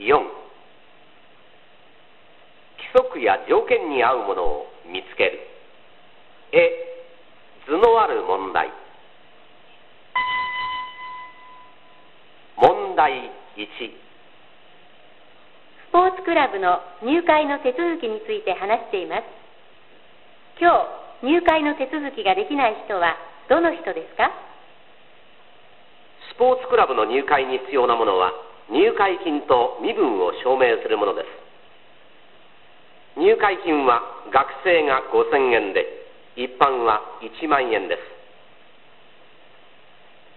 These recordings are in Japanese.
4規則や条件に合うものを見つける。え。図のある問題。問題1スポーツクラブの入会の手続きについて話しています。今日入会の手続きができない人はどの人ですか？スポーツクラブの入会に必要なものは入会金と身分を証明するものです。入会金は学生が5000円で一般は1万円です。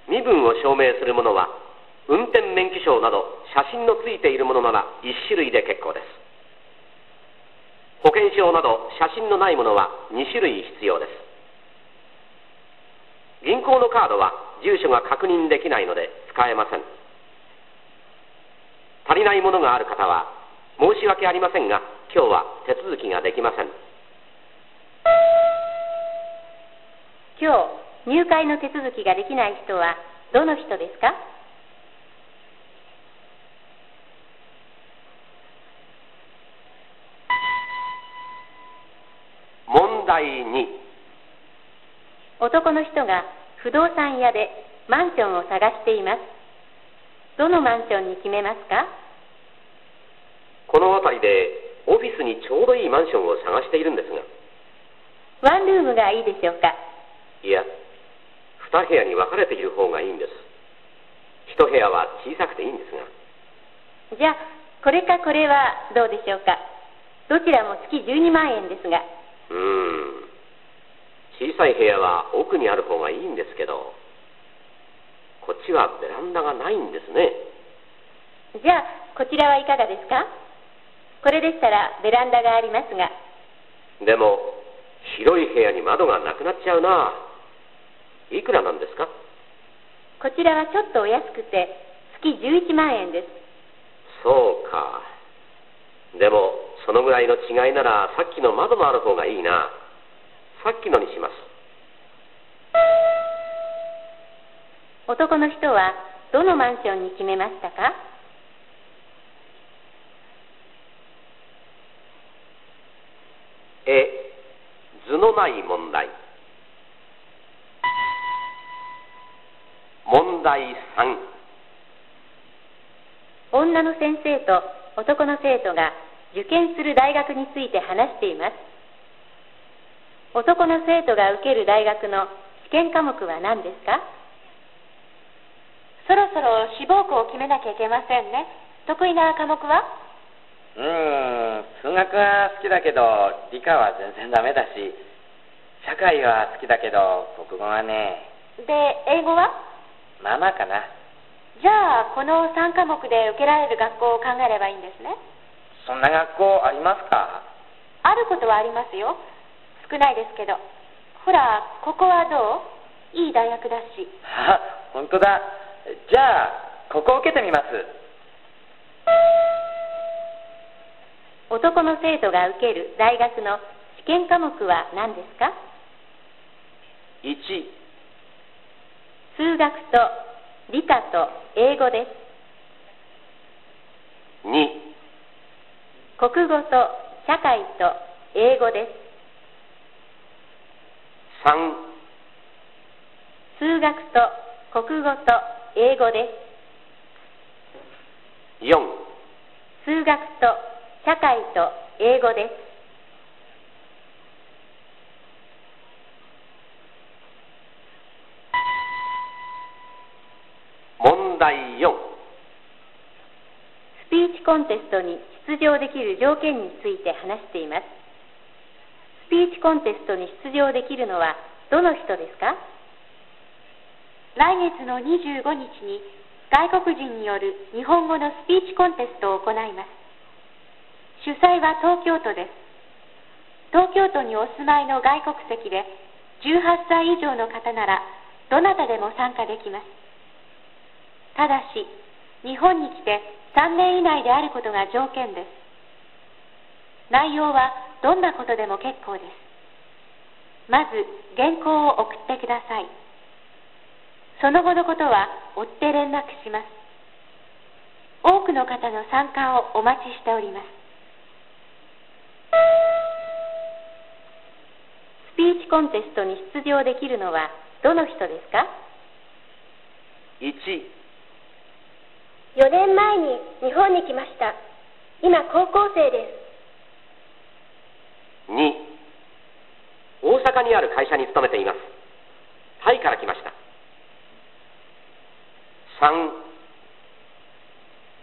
身分を証明するものは運転免許証など写真のついているものなら1種類で結構です。保険証など写真のないものは2種類必要です。銀行のカードは住所が確認できないので使えません。足りないものがある方は申し訳ありませんが今日は手続きができません。今日入会の手続きができない人はどの人ですか？問題2男の人が不動産屋でマンションを探していますどのマンションに決めますか？この辺りでオフィスにちょうどいいマンションを探しているんですが。ワンルームがいいでしょうか？いや2部屋に分かれている方がいいんです。1部屋は小さくていいんですが。じゃあこれかこれはどうでしょうか？どちらも月12万円ですが。うーん。小さい部屋は奥にある方がいいんですけどこっちはベランダがないんですね。じゃあこちらはいかがですか？これでしたらベランダがありますが。でも広い部屋に窓がなくなっちゃうな。いくらなんですか？こちらはちょっとお安くて月11万円です。そうか。でもそのぐらいの違いならさっきの窓のある方がいいな。さっきのにします男の人はどのマンションに決めましたか？え図のない問題。問題3女の先生と男の生徒が受験する大学について話しています。男の生徒が受ける大学の試験科目は何ですか？そろそろ志望校を決めなきゃいけませんね。得意な科目は？うーん数学は好きだけど理科は全然ダメだし社会は好きだけど国語はね。で英語は？まあまあかな。じゃあこの3科目で受けられる学校を考えればいいんですね。そんな学校ありますか？あることはありますよ。少ないですけど。ほらここはどう？いい大学だし。あ本当だじゃあここを受けてみます。男の生徒が受ける大学の試験科目は何ですか？1数学と理科と英語です。2国語と社会と英語です。3数学と国語と英語です。4数学と社会と英語です。問題4スピーチコンテストに出場できる条件について話しています。スピーチコンテストに出場できるのはどの人ですか？来月の25日に外国人による日本語のスピーチコンテストを行います。主催は東京都です。東京都にお住まいの外国籍で18歳以上の方ならどなたでも参加できます。ただし日本に来て3年以内であることが条件です。内容はどんなことでも結構です。まず原稿を送ってください。その後のことは追って連絡します。多くの方の参加をお待ちしております。スピーチコンテストに出場できるのはどの人ですか？1 4年前に日本に来ました。今高校生です。2大阪にある会社に勤めています。タイから来ました。3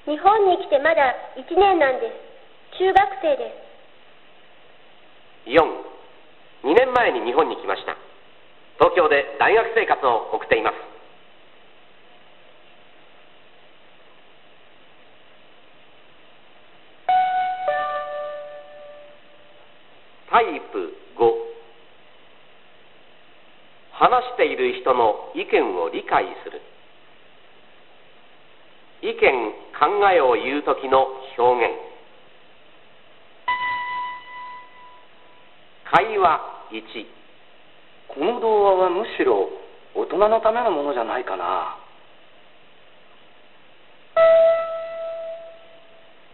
日本に来てまだ1年なんです。中学生です。42年前に日本に来ました。東京で大学生活を送っています。タイプ5話している人の意見を理解する意見考えを言う時の表現。会話1この童話はむしろ大人のためのものじゃないかな。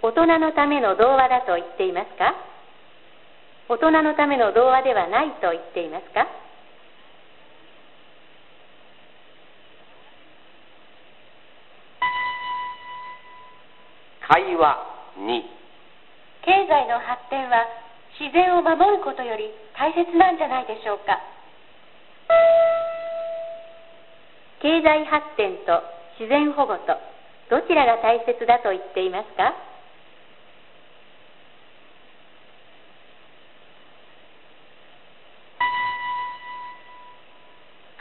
大人のための童話だと言っていますか？大人のための童話ではないと言っていますか？会話2経済の発展は自然を守ることより大切なんじゃないでしょうか。経済発展と自然保護とどちらが大切だと言っていますか？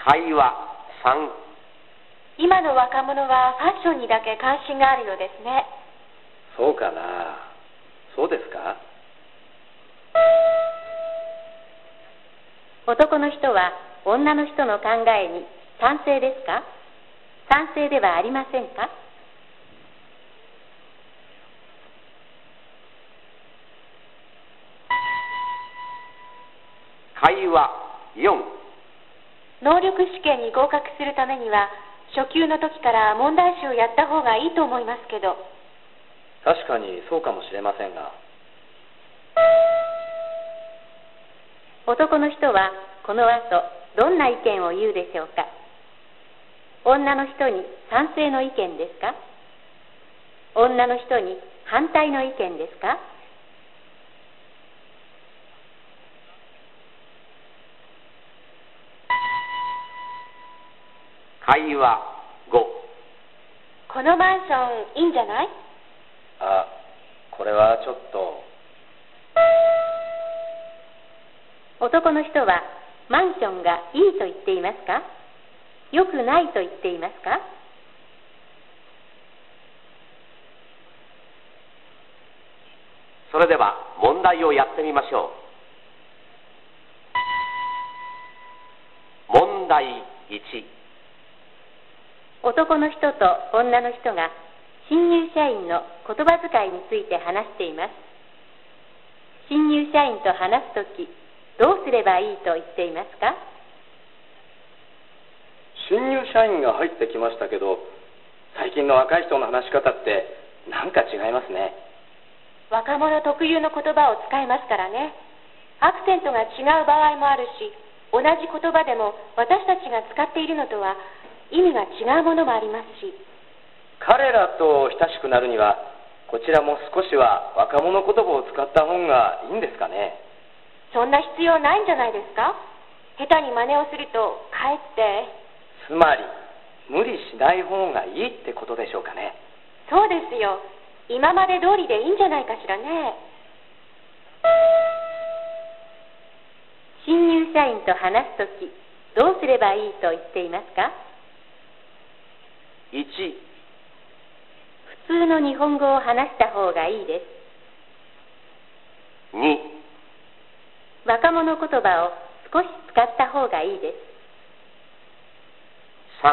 会話3今の若者はファッションにだけ関心があるようですねそうかな。そうですか？男の人は女の人の考えに賛成ですか？賛成ではありませんか？会話4能力試験に合格するためには初級の時から問題集をやった方がいいと思いますけど確かにそうかもしれませんが。男の人はこの後どんな意見を言うでしょうか？女の人に賛成の意見ですか？女の人に反対の意見ですか？会話5このマンションいいんじゃない？あこれはちょっと。男の人はマンションがいいと言っていますか？良くないと言っていますか？それでは問題をやってみましょう。問題1男の人と女の人が新入社員の言葉遣いについて話しています。新入社員と話すときどうすればいいと言っていますか？新入社員が入ってきましたけど最近の若い人の話し方ってなんか違いますね。若者特有の言葉を使いますからね。アクセントが違う場合もあるし同じ言葉でも私たちが使っているのとは意味が違うものもありますし彼らと親しくなるにはこちらも少しは若者言葉を使った方がいいんですかね？そんな必要ないんじゃないですか？下手に真似をするとかえって。つまり無理しない方がいいってことでしょうかね？そうですよ。今まで通りでいいんじゃないかしらね。新入社員と話すときどうすればいいと言っていますか？1普通の日本語を話した方がいいです。2若者言葉を少し使った方がいいです。3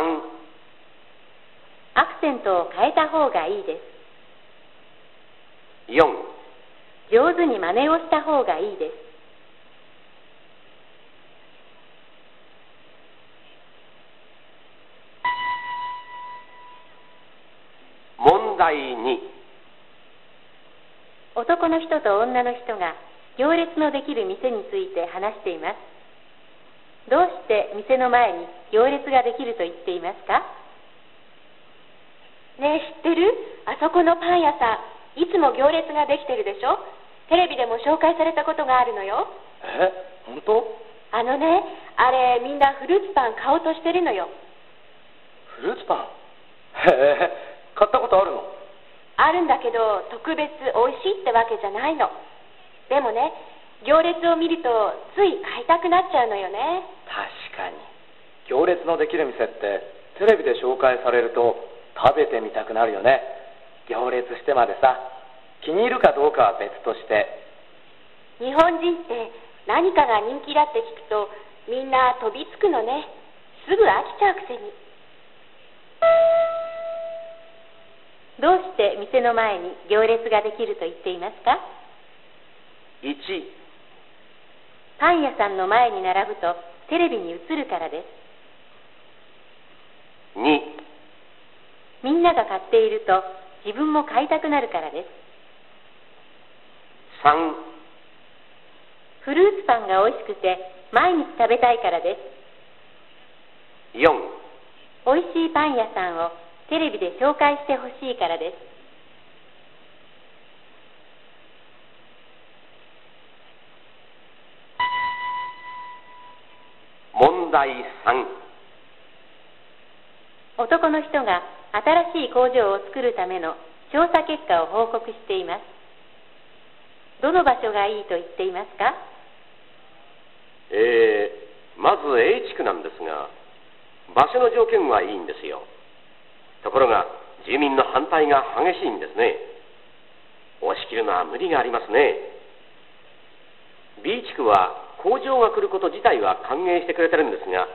アクセントを変えた方がいいです。4上手に真似をした方がいいです題題2男の人と女の人が行列のできる店について話しています。どうして店の前に行列ができると言っていますか？ねえ知ってる？あそこのパン屋さんいつも行列ができてるでしょ？テレビでも紹介されたことがあるのよ。え？本当？あのねあれみんなフルーツパン買おうとしてるのよ。フルーツパン？へえ買ったことある？のあるんだけど特別美味しいってわけじゃないの。でもね行列を見るとつい買いたくなっちゃうのよね。確かに。行列のできる店ってテレビで紹介されると食べてみたくなるよね。行列してまでさ気に入るかどうかは別として。日本人って何かが人気だって聞くとみんな飛びつくのね。すぐ飽きちゃうくせにどうして店の前に行列ができると言っていますか？1パン屋さんの前に並ぶとテレビに映るからです。2みんなが買っていると自分も買いたくなるからです。3フルーツパンが美味しくて毎日食べたいからです。4美味しいパン屋さんをテレビで紹介してほしいからです。問題3男の人が新しい工場を作るための調査結果を報告しています。どの場所がいいと言っていますか？えー、まず A 地区なんですが場所の条件はいいんですよところが住民の反対が激しいんですね。押し切るのは無理がありますね。B 地区は工場が来ること自体は歓迎してくれてるんですが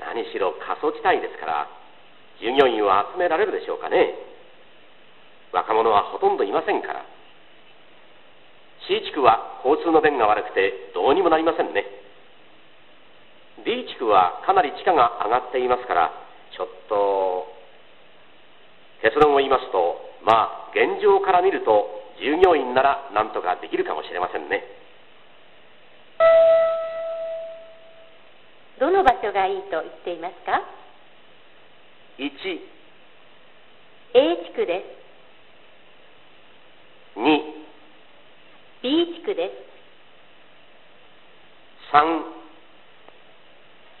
何しろ過疎地帯ですから従業員は集められるでしょうかね。若者はほとんどいませんから。C 地区は交通の便が悪くてどうにもなりませんね。D 地区はかなり地価が上がっていますからちょっと結論を言いますとまあ現状から見ると従業員ならなんとかできるかもしれませんねどの場所がいいと言っていますか？1 A 地区です。2 B 地区です。3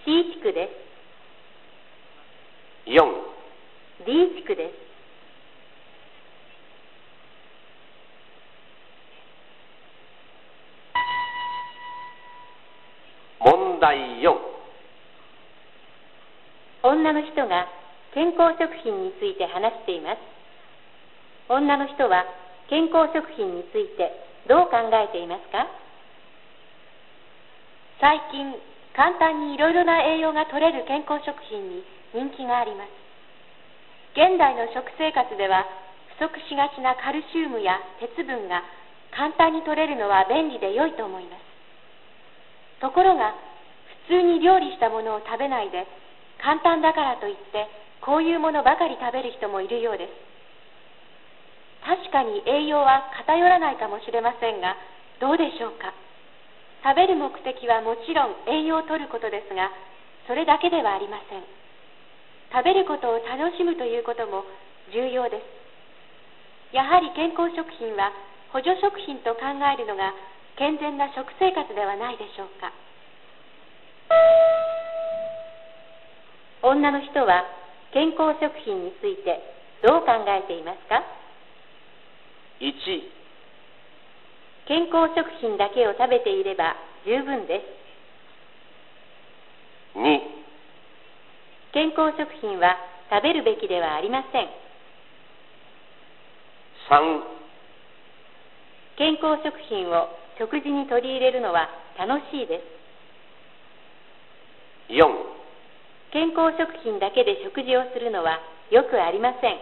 C 地区で4す。D 地区です。女の人が健康食品について話しています。女の人は健康食品についてどう考えていますか？最近簡単にいろいろな栄養が取れる健康食品に人気があります。現代の食生活では不足しがちなカルシウムや鉄分が簡単に取れるのは便利で良いと思います。ところが普通に料理したものを食べないで簡単だからといってこういうものばかり食べる人もいるようです。確かに栄養は偏らないかもしれませんがどうでしょうか？食べる目的はもちろん栄養を取ることですがそれだけではありません。食べることを楽しむということも重要です。やはり健康食品は補助食品と考えるのが健全な食生活ではないでしょうか。女の人は健康食品についてどう考えていますか？1健康食品だけを食べていれば十分です。2健康食品は食べるべきではありません。3健康食品を食事に取り入れるのは楽しいです。4健康食品だけで食事をするのはよくありません。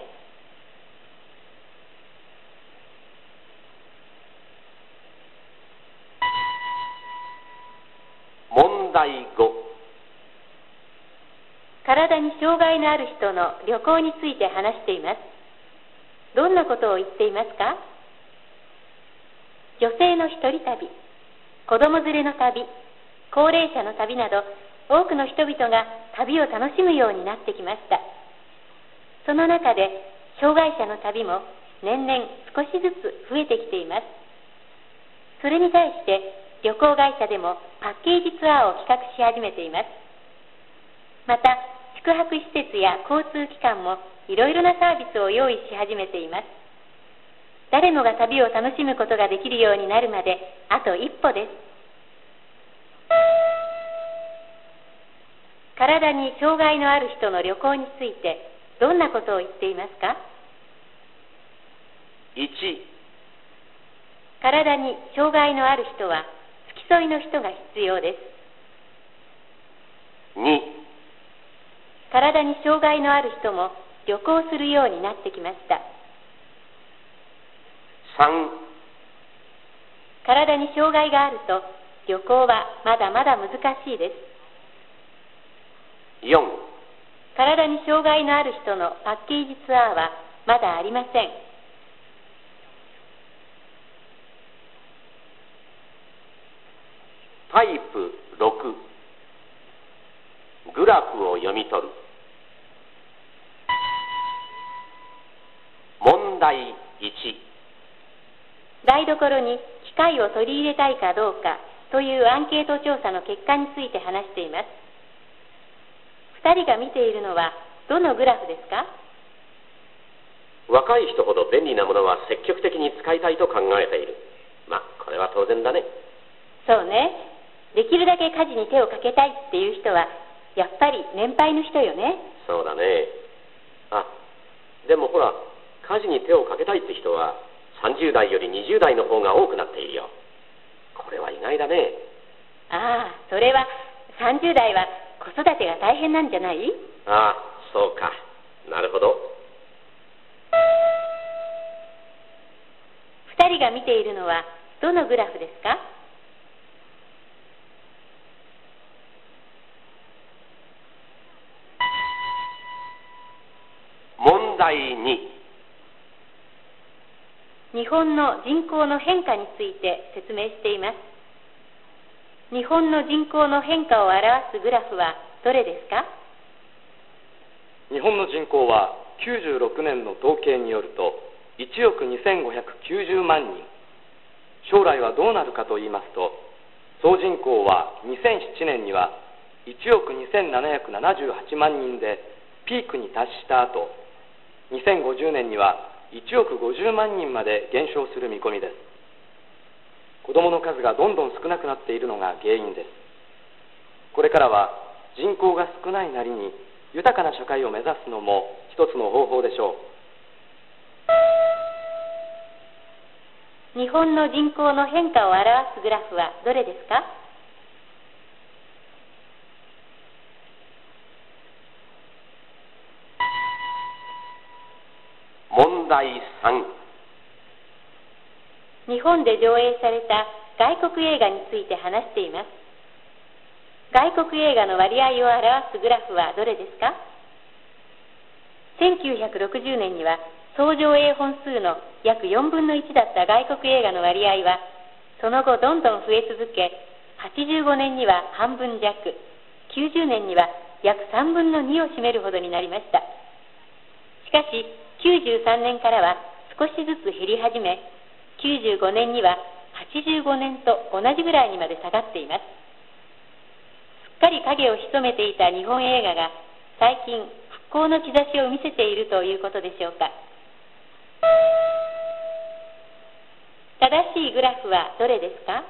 問題5体に障害のある人の旅行について話しています。どんなことを言っていますか？女性の一人旅、子供連れの旅、高齢者の旅など、多くの人々が旅を楽しむようになってきました。その中で、障害者の旅も年々少しずつ増えてきています。それに対して旅行会社でもパッケージツアーを企画し始めています。また、宿泊施設や交通機関もいろいろなサービスを用意し始めています。誰もが旅を楽しむことができるようになるまであと一歩です。体に障害のある人の旅行についてどんなことを言っていますか？1体に障害のある人は付き添いの人が必要です。2体に障害のある人も旅行するようになってきました。3体に障害があると旅行はまだまだ難しいです4体に障害のある人のパッケージツアーはまだありません。タイプ6グラフを読み取る。問題1台所に機械を取り入れたいかどうかというアンケート調査の結果について話しています。2人が見ているのはどのグラフですか？若い人ほど便利なものは積極的に使いたいと考えている。まあこれは当然だね。そうね。できるだけ家事に手をかけたいっていう人はやっぱり年配の人よね。そうだね。あでもほら家事に手をかけたいって人は30代より20代の方が多くなっているよ。これは意外だね。ああそれは30代は子育てが大変なんじゃない？ああそうか。なるほど。2人が見ているのはどのグラフですか？題2日本の人口の変化について説明しています日本の人口の変化を表すグラフはどれですか？日本の人口は96年の統計によると1億2590万人。将来はどうなるかと言いますと総人口は2007年には1億2778万人でピークに達した後2050年には1億50万人まで減少する見込みです。子どもの数がどんどん少なくなっているのが原因です。これからは人口が少ないなりに豊かな社会を目指すのも一つの方法でしょう。日本の人口の変化を表すグラフはどれですか？問題3日本で上映された外国映画について話しています。外国映画の割合を表すグラフはどれですか？1960年には総上映本数の約4分の1だった外国映画の割合はその後どんどん増え続け85年には半分弱90年には約3分の2を占めるほどになりました。しかし93年からは少しずつ減り始め95年には85年と同じぐらいにまで下がっています。すっかり影を潜めていた日本映画が最近復興の兆しを見せているということでしょうか。正しいグラフはどれですか？